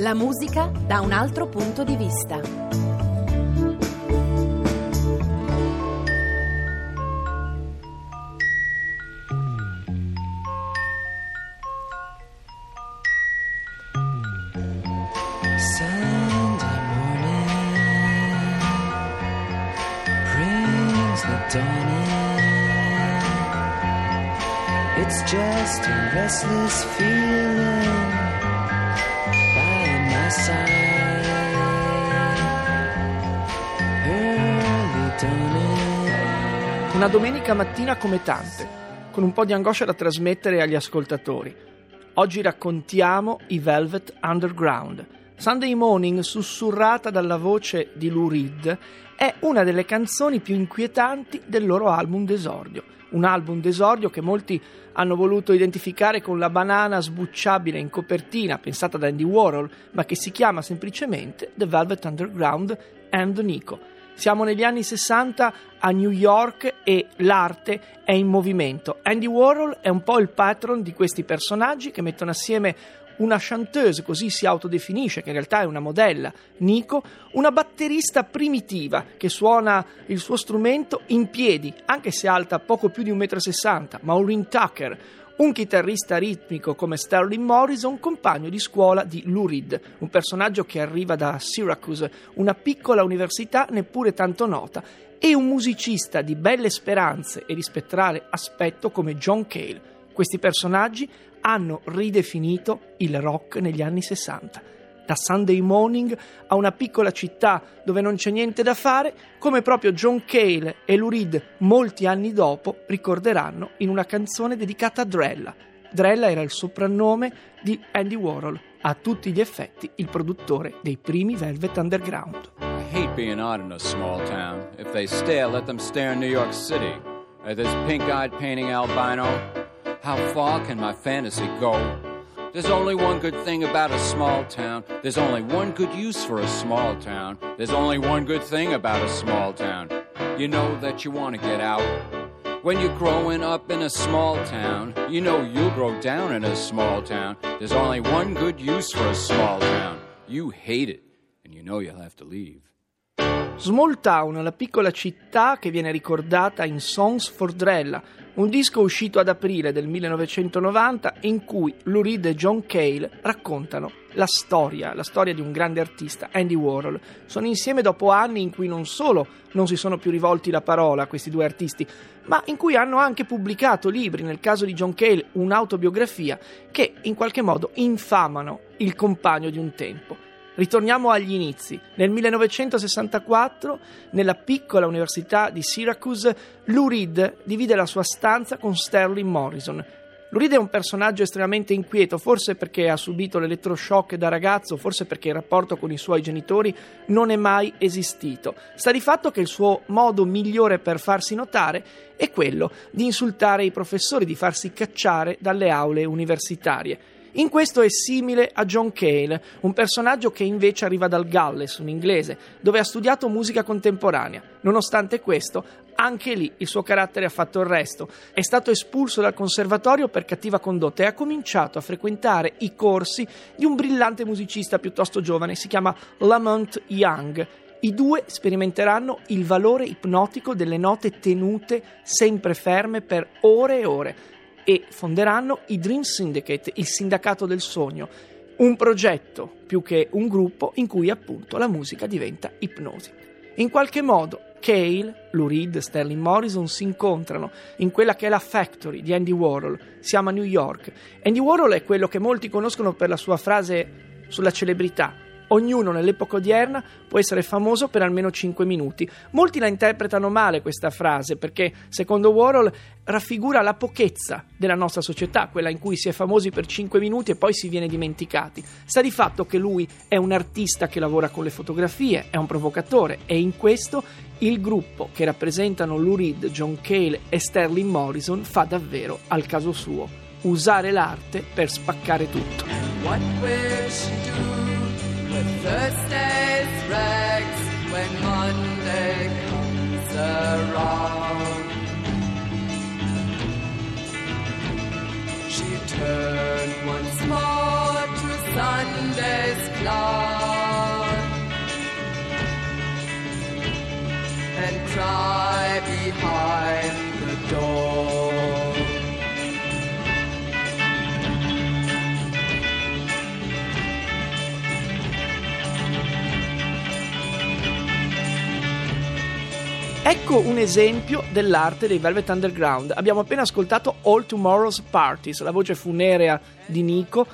La musica da un altro punto di vista. Sunday morning. It's just a restless feeling Una domenica mattina come tante, con un po' di angoscia da trasmettere agli ascoltatori. Oggi raccontiamo i Velvet Underground. Sunday Morning, sussurrata dalla voce di Lou Reed, è una delle canzoni più inquietanti del loro album d'esordio. Un album d'esordio che molti hanno voluto identificare con la banana sbucciabile in copertina pensata da Andy Warhol, ma che si chiama semplicemente The Velvet Underground and Nico. Siamo negli anni 60 a New York e l'arte è in movimento. Andy Warhol è un po' il patron di questi personaggi che mettono assieme una chanteuse, così si autodefinisce, che in realtà è una modella, Nico, una batterista primitiva che suona il suo strumento in piedi, anche se alta poco più di 1,60 m, Maureen Tucker, un chitarrista ritmico come Sterling Morrison, compagno di scuola di Lou Reed, un personaggio che arriva da Syracuse, una piccola università neppure tanto nota, e un musicista di belle speranze e di spettrale aspetto come John Cale. Questi personaggi hanno ridefinito il rock negli anni 60. Da Sunday Morning a una piccola città dove non c'è niente da fare, come proprio John Cale e Lou Reed molti anni dopo ricorderanno in una canzone dedicata a Drella. Drella era il soprannome di Andy Warhol, a tutti gli effetti il produttore dei primi Velvet Underground. I hate being odd in a small town. If they stare, let them stare in New York City. At this pink eyed painting albino, how far can my fantasy go? There's only one good thing about a small town. There's only one good use for a small town. There's only one good thing about a small town. You know that you want to get out. When you're growing up in a small town, you know you'll grow down in a small town. There's only one good use for a small town. You hate it, and you know you'll have to leave. Small Town, la piccola città che viene ricordata in Songs for Drella, un disco uscito ad aprile del 1990 in cui Lou Reed e John Cale raccontano la storia, la storia di un grande artista, Andy Warhol. Sono insieme dopo anni in cui non solo non si sono più rivolti la parola a questi due artisti, ma in cui hanno anche pubblicato libri, nel caso di John Cale un'autobiografia, che in qualche modo infamano il compagno di un tempo. Ritorniamo agli inizi. Nel 1964, nella piccola università di Syracuse, Lou Reed divide la sua stanza con Sterling Morrison. Lou Reed è un personaggio estremamente inquieto, forse perché ha subito l'elettroshock da ragazzo, forse perché il rapporto con i suoi genitori non è mai esistito. Sta di fatto che il suo modo migliore per farsi notare è quello di insultare i professori, di farsi cacciare dalle aule universitarie. In questo è simile a John Cale, un personaggio che invece arriva dal Galles, un inglese, dove ha studiato musica contemporanea. Nonostante questo, anche lì il suo carattere ha fatto il resto. È stato espulso dal conservatorio per cattiva condotta e ha cominciato a frequentare i corsi di un brillante musicista piuttosto giovane, si chiama Lamont Young. I due sperimenteranno il valore ipnotico delle note tenute sempre ferme per ore e ore e fonderanno i Dream Syndicate, il sindacato del sogno, un progetto più che un gruppo in cui appunto la musica diventa ipnosi. In qualche modo Cale, Lou Reed, Sterling Morrison si incontrano in quella che è la factory di Andy Warhol. Siamo a New York. Andy Warhol è quello che molti conoscono per la sua frase sulla celebrità. Ognuno nell'epoca odierna può essere famoso per almeno 5 minuti. Molti la interpretano male questa frase perché, secondo Warhol, raffigura la pochezza della nostra società, quella in cui si è famosi per 5 minuti e poi si viene dimenticati. Sta di fatto che lui è un artista che lavora con le fotografie, è un provocatore e in questo il gruppo che rappresentano Lou Reed, John Cale e Sterling Morrison fa davvero al caso suo. Usare l'arte per spaccare tutto. Thursday's rags when Monday comes around? She turned once more to Sunday's cloud. Ecco un esempio dell'arte dei Velvet Underground. Abbiamo appena ascoltato All Tomorrow's Parties, la voce funerea di Nico,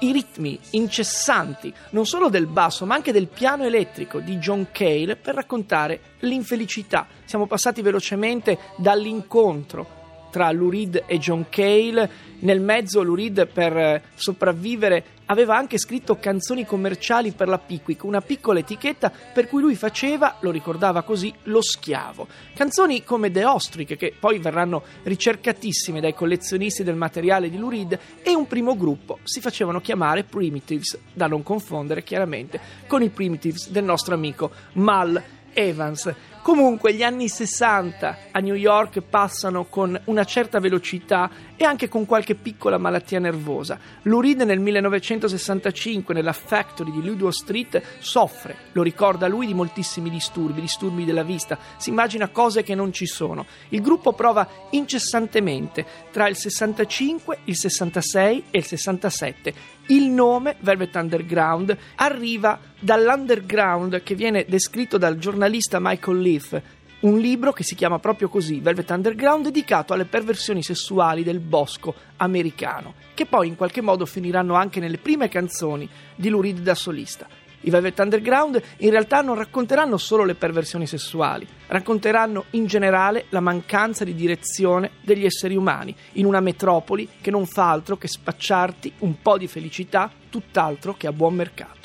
i ritmi incessanti non solo del basso ma anche del piano elettrico di John Cale per raccontare l'infelicità. Siamo passati velocemente dall'incontro tra Lou Reed e John Cale. Nel mezzo Lou Reed per eh, sopravvivere aveva anche scritto canzoni commerciali per la Pickwick, una piccola etichetta per cui lui faceva, lo ricordava così, lo schiavo. Canzoni come The Ostrich, che poi verranno ricercatissime dai collezionisti del materiale di Lou Reed, e un primo gruppo si facevano chiamare Primitives, da non confondere chiaramente con i Primitives del nostro amico Mal Evans. Comunque gli anni 60 a New York passano con una certa velocità e anche con qualche piccola malattia nervosa. Lou Reed nel 1965 nella Factory di Ludlow Street soffre, lo ricorda lui, di moltissimi disturbi, disturbi della vista, si immagina cose che non ci sono. Il gruppo prova incessantemente tra il 65, il 66 e il 67 il nome Velvet Underground arriva dall'underground che viene descritto dal giornalista Michael Leaf, un libro che si chiama proprio così, Velvet Underground, dedicato alle perversioni sessuali del bosco americano, che poi in qualche modo finiranno anche nelle prime canzoni di Lou Reed da solista. I Velvet Underground in realtà non racconteranno solo le perversioni sessuali, racconteranno in generale la mancanza di direzione degli esseri umani in una metropoli che non fa altro che spacciarti un po' di felicità, tutt'altro che a buon mercato.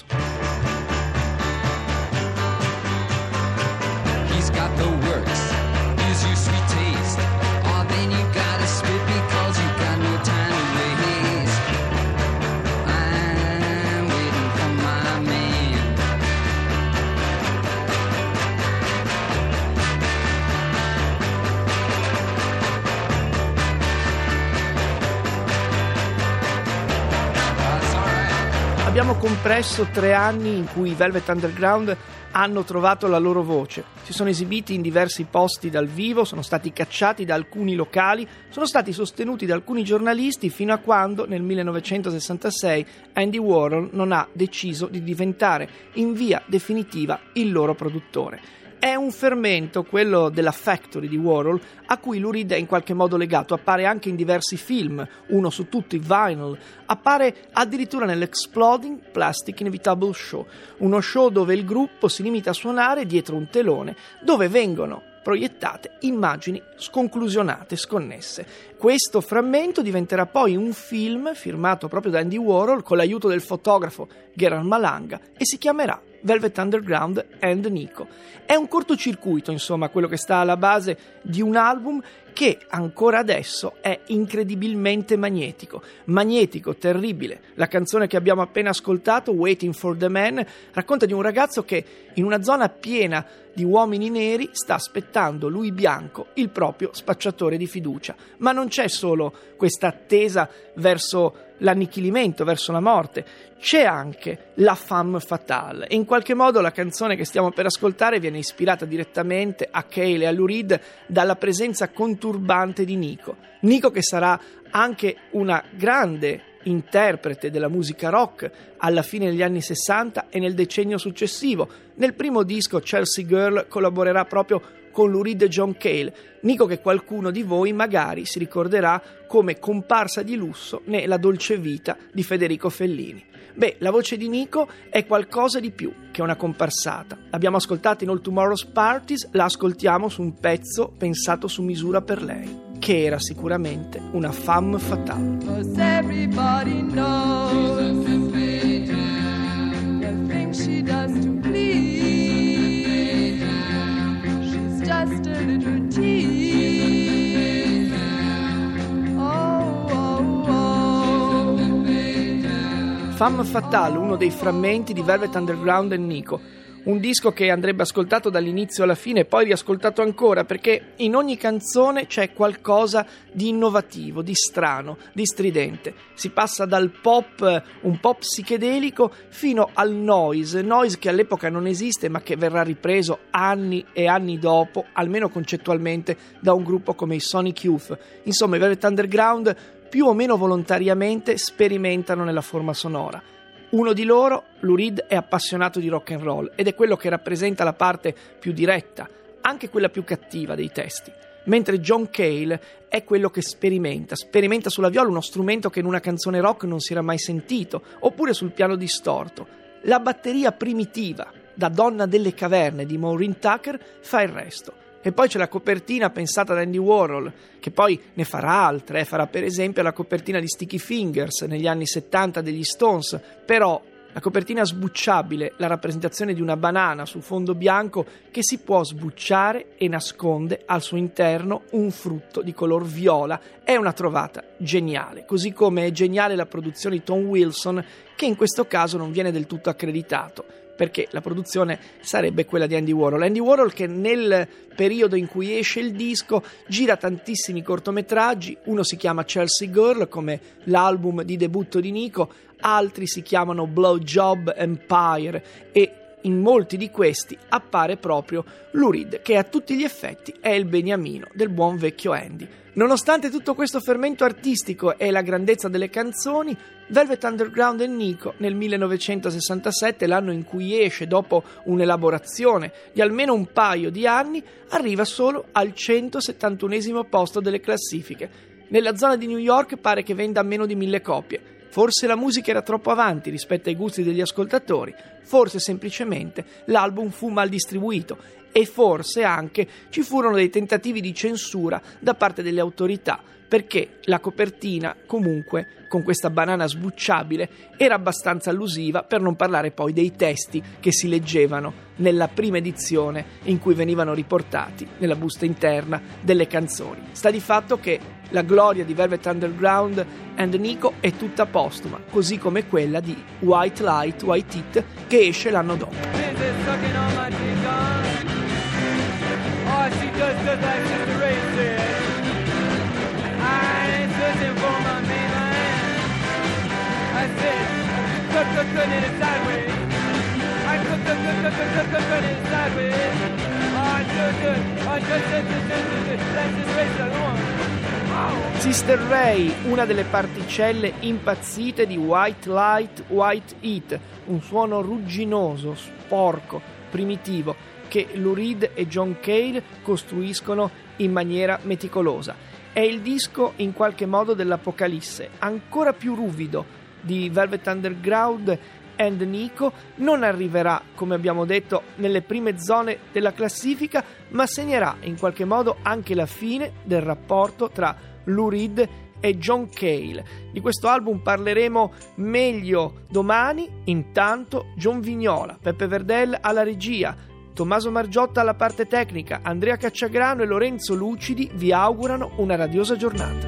Abbiamo compresso tre anni in cui i Velvet Underground hanno trovato la loro voce. Si sono esibiti in diversi posti dal vivo, sono stati cacciati da alcuni locali, sono stati sostenuti da alcuni giornalisti fino a quando nel 1966 Andy Warhol non ha deciso di diventare in via definitiva il loro produttore. È un fermento, quello della Factory di Warhol, a cui Lou Reed è in qualche modo legato. Appare anche in diversi film, uno su tutti, Vinyl. Appare addirittura nell'Exploding Plastic Inevitable Show, uno show dove il gruppo si limita a suonare dietro un telone, dove vengono proiettate immagini sconclusionate, sconnesse. Questo frammento diventerà poi un film firmato proprio da Andy Warhol con l'aiuto del fotografo Gerard Malanga e si chiamerà Velvet Underground and Nico. È un cortocircuito, insomma, quello che sta alla base di un album che ancora adesso è incredibilmente magnetico. Magnetico, terribile. La canzone che abbiamo appena ascoltato, Waiting for the Man, racconta di un ragazzo che in una zona piena di uomini neri sta aspettando lui bianco, il proprio spacciatore di fiducia. Ma non c'è solo questa attesa verso l'annichilimento, verso la morte, c'è anche la femme fatale e in qualche modo la canzone che stiamo per ascoltare viene ispirata direttamente a Cale e a Lou Reed dalla presenza conturbante di Nico. Nico che sarà anche una grande interprete della musica rock alla fine degli anni 60 e nel decennio successivo. Nel primo disco Chelsea Girl collaborerà proprio con Lou Reed e John Cale, Nico che qualcuno di voi magari si ricorderà come comparsa di lusso nella dolce vita di Federico Fellini. Beh, la voce di Nico è qualcosa di più che una comparsata. L'abbiamo ascoltata in All Tomorrow's Parties, la ascoltiamo su un pezzo pensato su misura per lei, che era sicuramente una femme fatale. Oh, oh, oh. Femme Fatale, uno dei frammenti di Velvet Underground e Nico. Un disco che andrebbe ascoltato dall'inizio alla fine e poi riascoltato ancora perché in ogni canzone c'è qualcosa di innovativo, di strano, di stridente. Si passa dal pop, un pop psichedelico, fino al noise, noise che all'epoca non esiste ma che verrà ripreso anni e anni dopo, almeno concettualmente, da un gruppo come i Sonic Youth. Insomma, i Velvet Underground più o meno volontariamente sperimentano nella forma sonora. Uno di loro, Lurid, è appassionato di rock and roll ed è quello che rappresenta la parte più diretta, anche quella più cattiva dei testi. Mentre John Cale è quello che sperimenta, sperimenta sulla viola uno strumento che in una canzone rock non si era mai sentito, oppure sul piano distorto. La batteria primitiva, da donna delle caverne di Maureen Tucker, fa il resto. E poi c'è la copertina pensata da Andy Warhol, che poi ne farà altre, farà per esempio la copertina di Sticky Fingers negli anni 70 degli Stones, però la copertina sbucciabile, la rappresentazione di una banana su fondo bianco che si può sbucciare e nasconde al suo interno un frutto di color viola, è una trovata geniale, così come è geniale la produzione di Tom Wilson che in questo caso non viene del tutto accreditato perché la produzione sarebbe quella di Andy Warhol. Andy Warhol che nel periodo in cui esce il disco gira tantissimi cortometraggi, uno si chiama Chelsea Girl come l'album di debutto di Nico, altri si chiamano Blowjob Empire e in molti di questi appare proprio Lurid, che a tutti gli effetti è il beniamino del buon vecchio Andy. Nonostante tutto questo fermento artistico e la grandezza delle canzoni, Velvet Underground e Nico nel 1967, l'anno in cui esce dopo un'elaborazione di almeno un paio di anni, arriva solo al 171 posto delle classifiche. Nella zona di New York pare che venda meno di mille copie. Forse la musica era troppo avanti rispetto ai gusti degli ascoltatori, forse semplicemente l'album fu mal distribuito e forse anche ci furono dei tentativi di censura da parte delle autorità perché la copertina, comunque, con questa banana sbucciabile, era abbastanza allusiva, per non parlare poi dei testi che si leggevano nella prima edizione in cui venivano riportati nella busta interna delle canzoni. Sta di fatto che la gloria di Velvet Underground and Nico è tutta postuma, così come quella di White Light, White It, che esce l'anno dopo. Searching for my mainland. I said, cut, cut, cut it sideways. I cut, cut, cut, cut, it sideways. Good, good. Oh, good, good, good, good, good, good. Let's just race along. Sister Ray, una delle particelle impazzite di White Light, White Heat, un suono rugginoso, sporco, primitivo che Lou Reed e John Cale costruiscono in maniera meticolosa. È il disco in qualche modo dell'Apocalisse, ancora più ruvido di Velvet Underground and Nico, non arriverà, come abbiamo detto, nelle prime zone della classifica, ma segnerà in qualche modo anche la fine del rapporto tra Lou Reed e John Cale. Di questo album parleremo meglio domani. Intanto John Vignola, Peppe Verdell alla regia, Tommaso Margiotta alla parte tecnica, Andrea Cacciagrano e Lorenzo Lucidi vi augurano una radiosa giornata.